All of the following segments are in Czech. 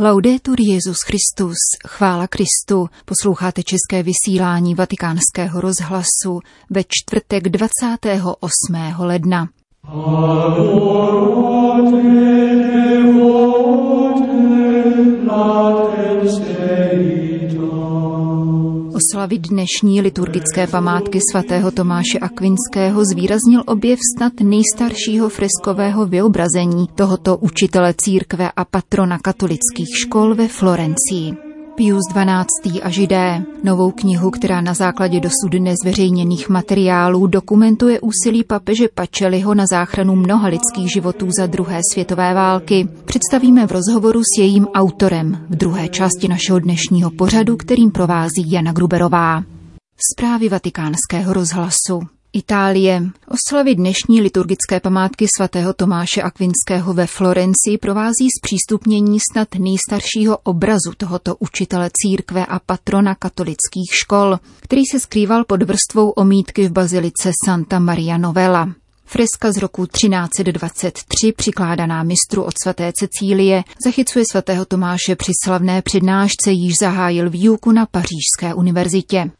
Laudetur Jezus Christus, chvála Kristu, posloucháte české vysílání vatikánského rozhlasu ve čtvrtek 28. ledna. Oslavit dnešní liturgické památky svatého Tomáše Akvinského zvýraznil objev snad nejstaršího freskového vyobrazení tohoto učitele církve a patrona katolických škol ve Florencii. Pius XII. a Židé, novou knihu, která na základě dosud nezveřejněných materiálů dokumentuje úsilí papeže Pačeliho na záchranu mnoha lidských životů za druhé světové války. Představíme v rozhovoru s jejím autorem v druhé části našeho dnešního pořadu, kterým provází Jana Gruberová. Zprávy vatikánského rozhlasu. Itálie. Oslavy dnešní liturgické památky svatého Tomáše Akvinského ve Florencii provází zpřístupnění snad nejstaršího obrazu tohoto učitele církve a patrona katolických škol, který se skrýval pod vrstvou omítky v bazilice Santa Maria Novella. Freska z roku 1323, přikládaná mistru od svaté Cecílie, zachycuje svatého Tomáše při slavné přednášce, již zahájil výuku na Pařížské univerzitě.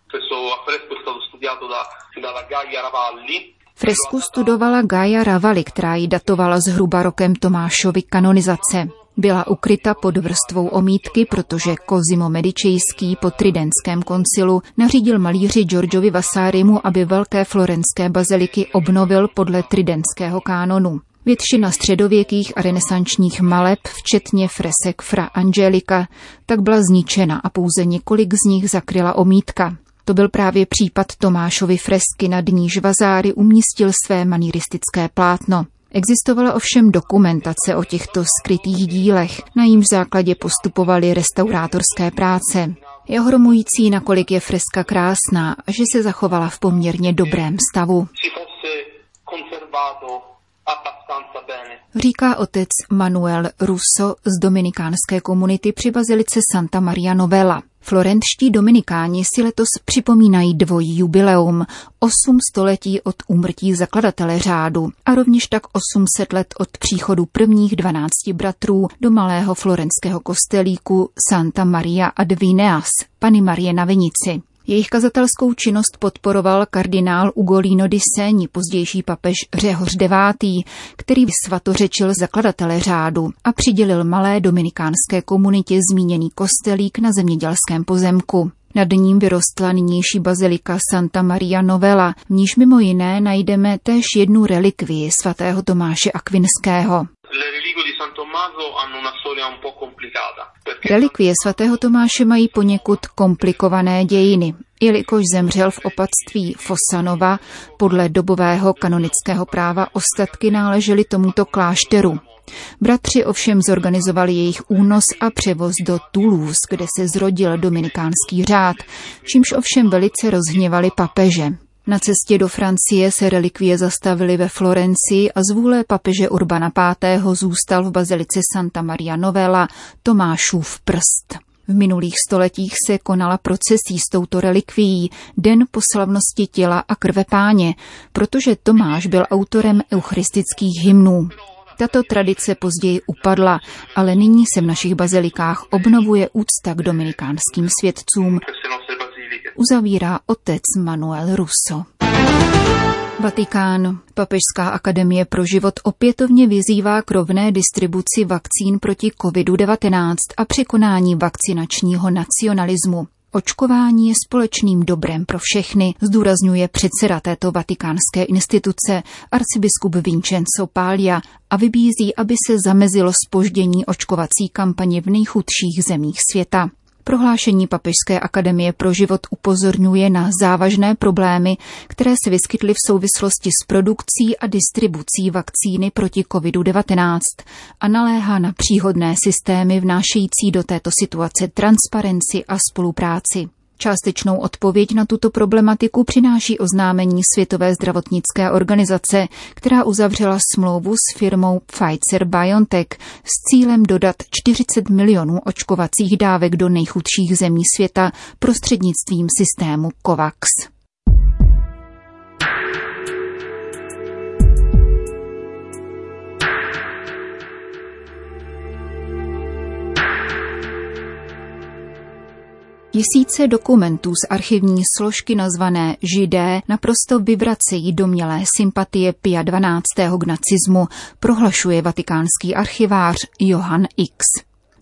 Fresku studovala Gaia Ravalli, která ji datovala zhruba rokem Tomášovy kanonizace. Byla ukryta pod vrstvou omítky, protože Kozimo Medičejský po tridentském koncilu nařídil malíři Georgiovi Vasárimu, aby velké florenské baziliky obnovil podle tridentského kánonu. Většina středověkých a renesančních maleb, včetně fresek Fra Angelika, tak byla zničena a pouze několik z nich zakryla omítka. To byl právě případ Tomášovy fresky, nad níž Vazáry umístil své manieristické plátno. Existovala ovšem dokumentace o těchto skrytých dílech, na jímž základě postupovaly restaurátorské práce. Je ohromující, nakolik je freska krásná a že se zachovala v poměrně dobrém stavu. Říká otec Manuel Russo z dominikánské komunity při bazilice Santa Maria Novella. Florentští dominikáni si letos připomínají dvojí jubileum, osm století od úmrtí zakladatele řádu a rovněž tak 800 let od příchodu prvních 12 bratrů do malého florenského kostelíku Santa Maria ad Vineas, Pany Marie na Vinici. Jejich kazatelskou činnost podporoval kardinál Ugolino di Segni, pozdější papež Řehoř IX., který svatořečil zakladatele řádu a přidělil malé dominikánské komunitě zmíněný kostelík na zemědělském pozemku. Nad ním vyrostla nynější bazilika Santa Maria Novella, v níž mimo jiné najdeme též jednu relikvii svatého Tomáše Akvinského. Relikvie svatého Tomáše mají poněkud komplikované dějiny. Jelikož zemřel v opatství Fosanova, podle dobového kanonického práva ostatky náležely tomuto klášteru. Bratři ovšem zorganizovali jejich únos a převoz do Toulouse, kde se zrodil dominikánský řád, čímž ovšem velice rozhněvali papeže. Na cestě do Francie se relikvie zastavily ve Florencii a z vůle papeže Urbana V. zůstal v bazilice Santa Maria Novella Tomášův prst. V minulých stoletích se konala procesí s touto relikvií, den po slavnosti těla a krve páně, protože Tomáš byl autorem eucharistických hymnů. Tato tradice později upadla, ale nyní se v našich bazilikách obnovuje úcta k dominikánským svědcům, uzavírá otec Manuel Russo. Vatikán. Papežská akademie pro život opětovně vyzývá k rovné distribuci vakcín proti COVID-19 a překonání vakcinačního nacionalismu. Očkování je společným dobrem pro všechny, zdůrazňuje předseda této vatikánské instituce arcibiskup Vincenzo Paglia a vybízí, aby se zamezilo spoždění očkovací kampaně v nejchudších zemích světa. Prohlášení Papežské akademie pro život upozorňuje na závažné problémy, které se vyskytly v souvislosti s produkcí a distribucí vakcíny proti COVID-19 a naléhá na příhodné systémy vnášející do této situace transparenci a spolupráci. Částečnou odpověď na tuto problematiku přináší oznámení Světové zdravotnické organizace, která uzavřela smlouvu s firmou Pfizer-BioNTech s cílem dodat 40 milionů očkovacích dávek do nejchudších zemí světa prostřednictvím systému COVAX. Tisíce dokumentů z archivní složky nazvané Židé naprosto vyvracejí domělé sympatie Pia 12. k nacismu, prohlašuje vatikánský archivář Johann X.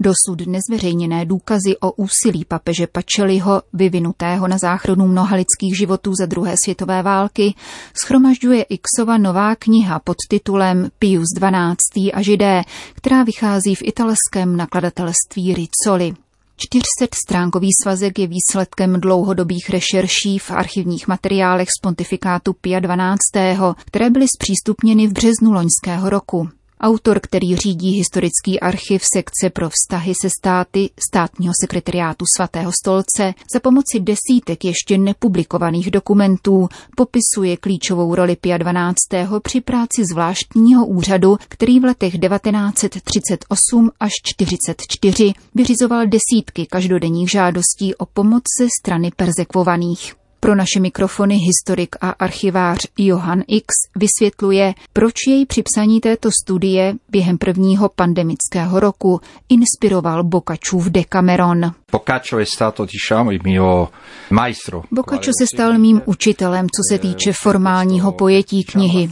Dosud nezveřejněné důkazy o úsilí papeže Pačeliho, vyvinutého na záchranu mnoha lidských životů za druhé světové války, schromažďuje Xova nová kniha pod titulem Pius XII. a židé, která vychází v italském nakladatelství Rizzoli. 400-stránkový svazek je výsledkem dlouhodobých rešerší v archivních materiálech z pontifikátu Pia XII., které byly zpřístupněny v březnu loňského roku. Autor, který řídí historický archiv sekce pro vztahy se státy státního sekretariátu svatého stolce, za pomoci desítek ještě nepublikovaných dokumentů popisuje klíčovou roli Pia 12. při práci zvláštního úřadu, který v letech 1938 až 1944 vyřizoval desítky každodenních žádostí o pomoc ze strany perzekvovaných. Pro naše mikrofony historik a archivář Johan X vysvětluje, proč jej při psaní této studie během prvního pandemického roku inspiroval Boccacciův Decameron. Boccaccio è stato, diciamo, il mio maestro. Boccaccio se stal mým učitelem, co se týče formálního pojetí knihy.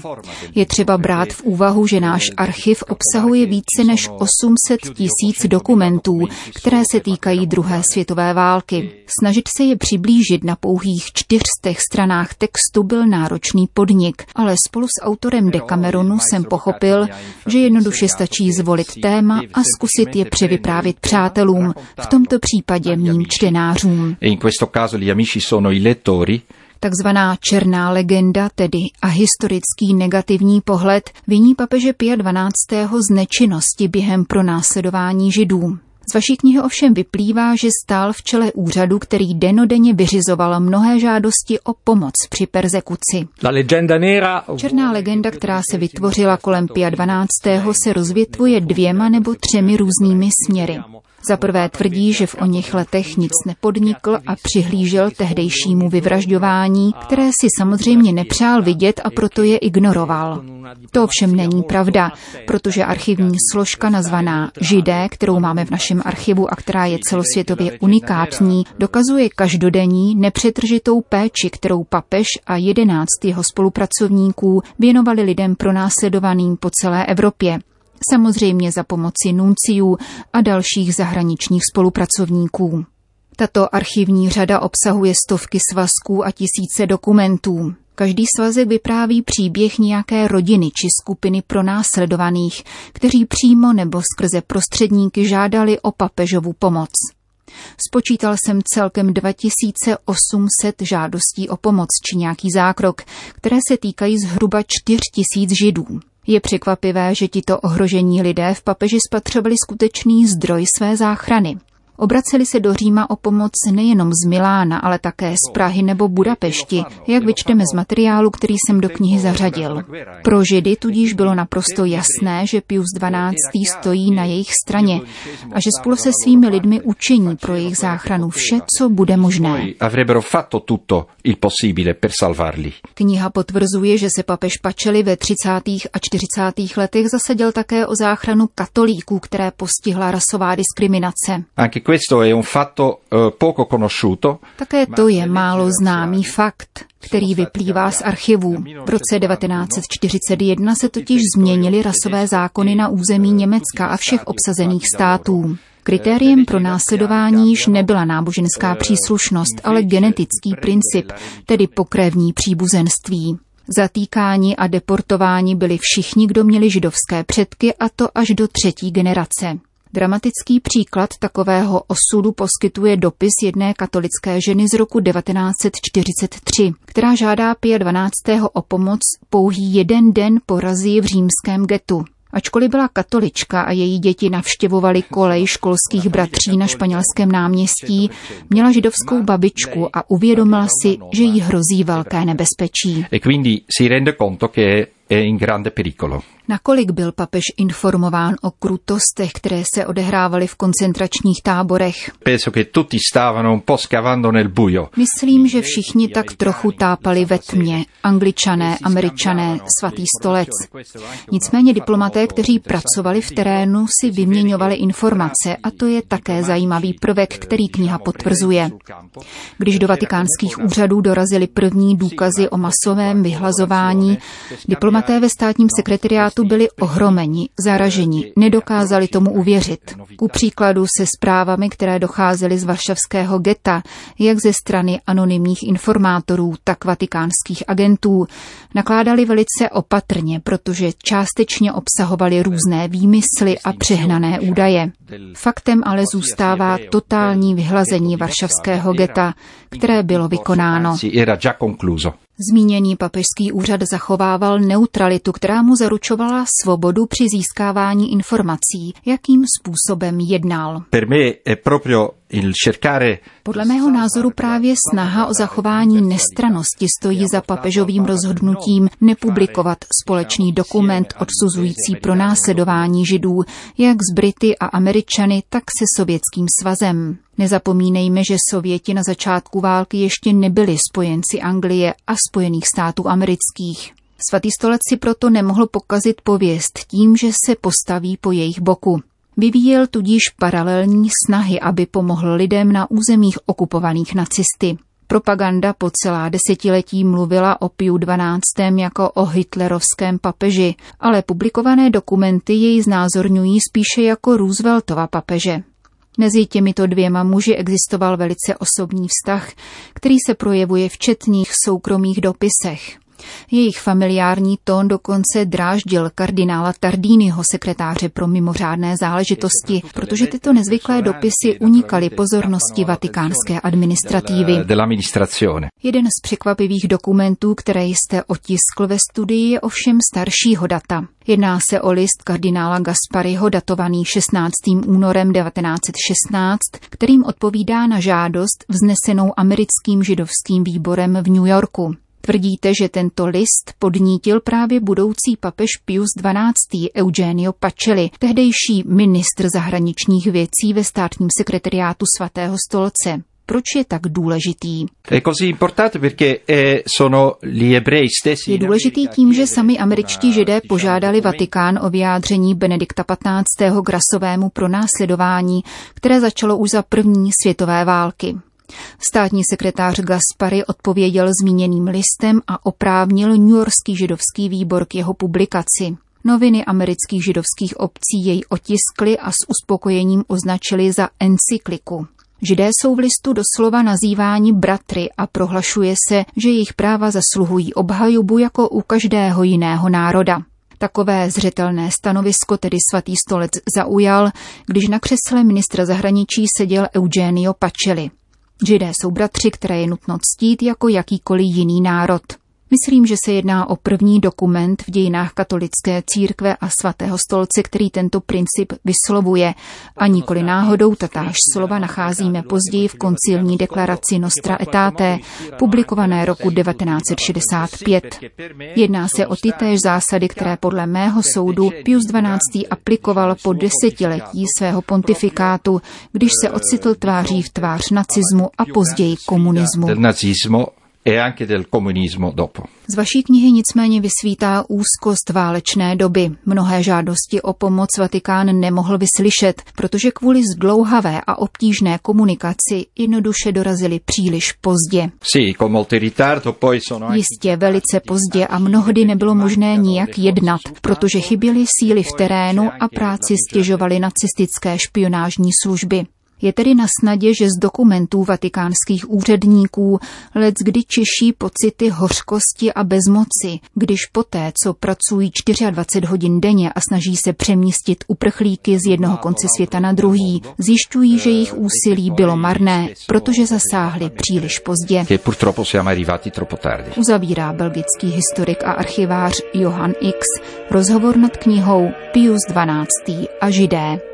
Je třeba brát v úvahu, že náš archiv obsahuje více než 800 tisíc dokumentů, které se týkají druhé světové války. Snažit se je přiblížit na pouhých čtyřstech stranách textu byl náročný podnik, ale spolu s autorem Decameronu jsem pochopil, že jednoduše stačí zvolit téma a zkusit je převyprávit přátelům, v tomto případě mým čtenářům. Takzvaná černá legenda, tedy a historický negativní pohled, viní papeže Pia 12. z nečinnosti během pronásledování židů. Z vaší knihy ovšem vyplývá, že stál v čele úřadu, který denodenně vyřizoval mnohé žádosti o pomoc při persekuci. Černá legenda, která se vytvořila kolem Pia 12. se rozvětvuje dvěma nebo třemi různými směry. Za prvé tvrdí, že v o něch letech nic nepodnikl a přihlížel tehdejšímu vyvražďování, které si samozřejmě nepřál vidět a proto je ignoroval. To ovšem není pravda, protože archivní složka nazvaná Židé, kterou máme v našem archivu a která je celosvětově unikátní, dokazuje každodenní nepřetržitou péči, kterou papež a jedenáct jeho spolupracovníků věnovali lidem pronásledovaným po celé Evropě samozřejmě za pomoci nunciů a dalších zahraničních spolupracovníků. Tato archivní řada obsahuje stovky svazků a tisíce dokumentů. Každý svazek vypráví příběh nějaké rodiny či skupiny pronásledovaných, kteří přímo nebo skrze prostředníky žádali o papežovu pomoc. Spočítal jsem celkem 2800 žádostí o pomoc či nějaký zákrok, které se týkají zhruba 4000 židů. Je překvapivé, že tito ohrožení lidé v papeži spatřovali skutečný zdroj své záchrany. Obraceli se do Říma o pomoc nejenom z Milána, ale také z Prahy nebo Budapešti, jak vyčteme z materiálu, který jsem do knihy zařadil. Pro Židy tudíž bylo naprosto jasné, že Pius XII. stojí na jejich straně a že spolu se svými lidmi učiní pro jejich záchranu vše, co bude možné. Kniha potvrzuje, že se papež Pačeli ve 30. a 40. letech zasadil také o záchranu katolíků, které postihla rasová diskriminace. Questo è un fatto eh, poco conosciuto. Také to je málo známý fakt, který vyplývá z archivů. V roce 1941 se totiž změnily rasové zákony na území Německa a všech obsazených států. Kritériem pro následování již nebyla náboženská příslušnost, ale genetický princip, tedy pokrévní příbuzenství. Zatýkáni a deportováni byli všichni, kdo měli židovské předky, a to až do třetí generace. Dramatický příklad takového osudu poskytuje dopis jedné katolické ženy z roku 1943, která žádá Pia 12. o pomoc pouhý jeden den po v římském getu. Ačkoliv byla katolička a její děti navštěvovaly kolej školských bratří na španělském náměstí, měla židovskou babičku a uvědomila si, že jí hrozí velké nebezpečí. È in grande pericolo. Nakolik byl papež informován o krutostech, které se odehrávaly v koncentračních táborech? Penso che tutti stavano un po' scavando nel buio. Myslím, že všichni tak trochu tápali ve tmě. Angličané, američané, svatý stolec. Nicméně diplomaté, kteří pracovali v terénu, si vyměňovali informace a to je také zajímavý prvek, který kniha potvrzuje. Když do vatikánských úřadů dorazily první důkazy o masovém vyhlazování, diplomaté ve státním sekretariátu byli ohromeni, zaraženi, nedokázali tomu uvěřit. Ku příkladu se zprávami, které docházely z varšavského geta, jak ze strany anonymních informátorů, tak vatikánských agentů, nakládali velice opatrně, protože částečně obsahovali různé výmysly a přehnané údaje. Faktem ale zůstává totální vyhlazení varšavského geta, které bylo vykonáno. Zmíněný papežský úřad zachovával neutralitu, která mu zaručovala svobodu při získávání informací, jakým způsobem jednal. Podle mého názoru právě snaha o zachování nestranosti stojí za papežovým rozhodnutím nepublikovat společný dokument odsuzující pro následování židů, jak z Brity a Američany, tak se Sovětským svazem. Nezapomínejme, že Sověti na začátku války ještě nebyli spojenci Anglie a Spojených států amerických. Svatý stolec si proto nemohl pokazit pověst tím, že se postaví po jejich boku. Vyvíjel tudíž paralelní snahy, aby pomohl lidem na územích okupovaných nacisty. Propaganda po celá desetiletí mluvila o Piu 12. jako o hitlerovském papeži, ale publikované dokumenty jej znázorňují spíše jako Rooseveltova papeže. Mezi těmito dvěma muži existoval velice osobní vztah, který se projevuje v četných soukromých dopisech. Jejich familiární tón dokonce dráždil kardinála Tardínyho, sekretáře pro mimořádné záležitosti, protože tyto nezvyklé dopisy unikaly pozornosti vatikánské administrativy. Jeden z překvapivých dokumentů, které jste otiskl ve studii, je ovšem staršího data. Jedná se o list kardinála Gaspariho datovaný 16. únorem 1916, kterým odpovídá na žádost vznesenou americkým židovským výborem v New Yorku. Tvrdíte, že tento list podnítil právě budoucí papež Pius XII. Eugenio Pacelli, tehdejší ministr zahraničních věcí ve státním sekretariátu svatého stolce. Proč je tak důležitý? Je důležitý tím, že sami američtí židé požádali Vatikán o vyjádření Benedikta XV. k rasovému pronásledování, které začalo už za první světové války. Státní sekretář Gaspary odpověděl zmíněným listem a oprávnil New Yorkský židovský výbor k jeho publikaci. Noviny amerických židovských obcí jej otiskly a s uspokojením označili za encykliku. Židé jsou v listu doslova nazýváni bratry a prohlašuje se, že jejich práva zasluhují obhajubu jako u každého jiného národa. Takové zřetelné stanovisko tedy svatý stolec zaujal, když na křesle ministra zahraničí seděl Eugenio Pacelli. Židé jsou bratři, které je nutno ctít jako jakýkoliv jiný národ. Myslím, že se jedná o první dokument v dějinách katolické církve a svatého stolce, který tento princip vyslovuje. A nikoli náhodou tatáž slova nacházíme později v koncilní deklaraci Nostra Etate, publikované roku 1965. Jedná se o ty též zásady, které podle mého soudu Pius XII. aplikoval po desetiletí svého pontifikátu, když se ocitl tváří v tvář nacismu a později komunismu e anche del comunismo dopo. Z vaší knihy nicméně vysvítá úzkost válečné doby. Mnohé žádosti o pomoc Vatikán nemohl vyslyšet, protože kvůli zdlouhavé a obtížné komunikaci jednoduše dorazili příliš pozdě. Jistě velice pozdě a mnohdy nebylo možné nijak jednat, protože chyběly síly v terénu a práci stěžovaly nacistické špionážní služby. Je tedy na snadě, že z dokumentů vatikánských úředníků lec kdy češí pocity hořkosti a bezmoci, když poté, co pracují 24 hodin denně a snaží se přemístit uprchlíky z jednoho konce světa na druhý, zjišťují, že jejich úsilí bylo marné, protože zasáhli příliš pozdě. Uzavírá belgický historik a archivář Johan X rozhovor nad knihou Pius XII. a Židé.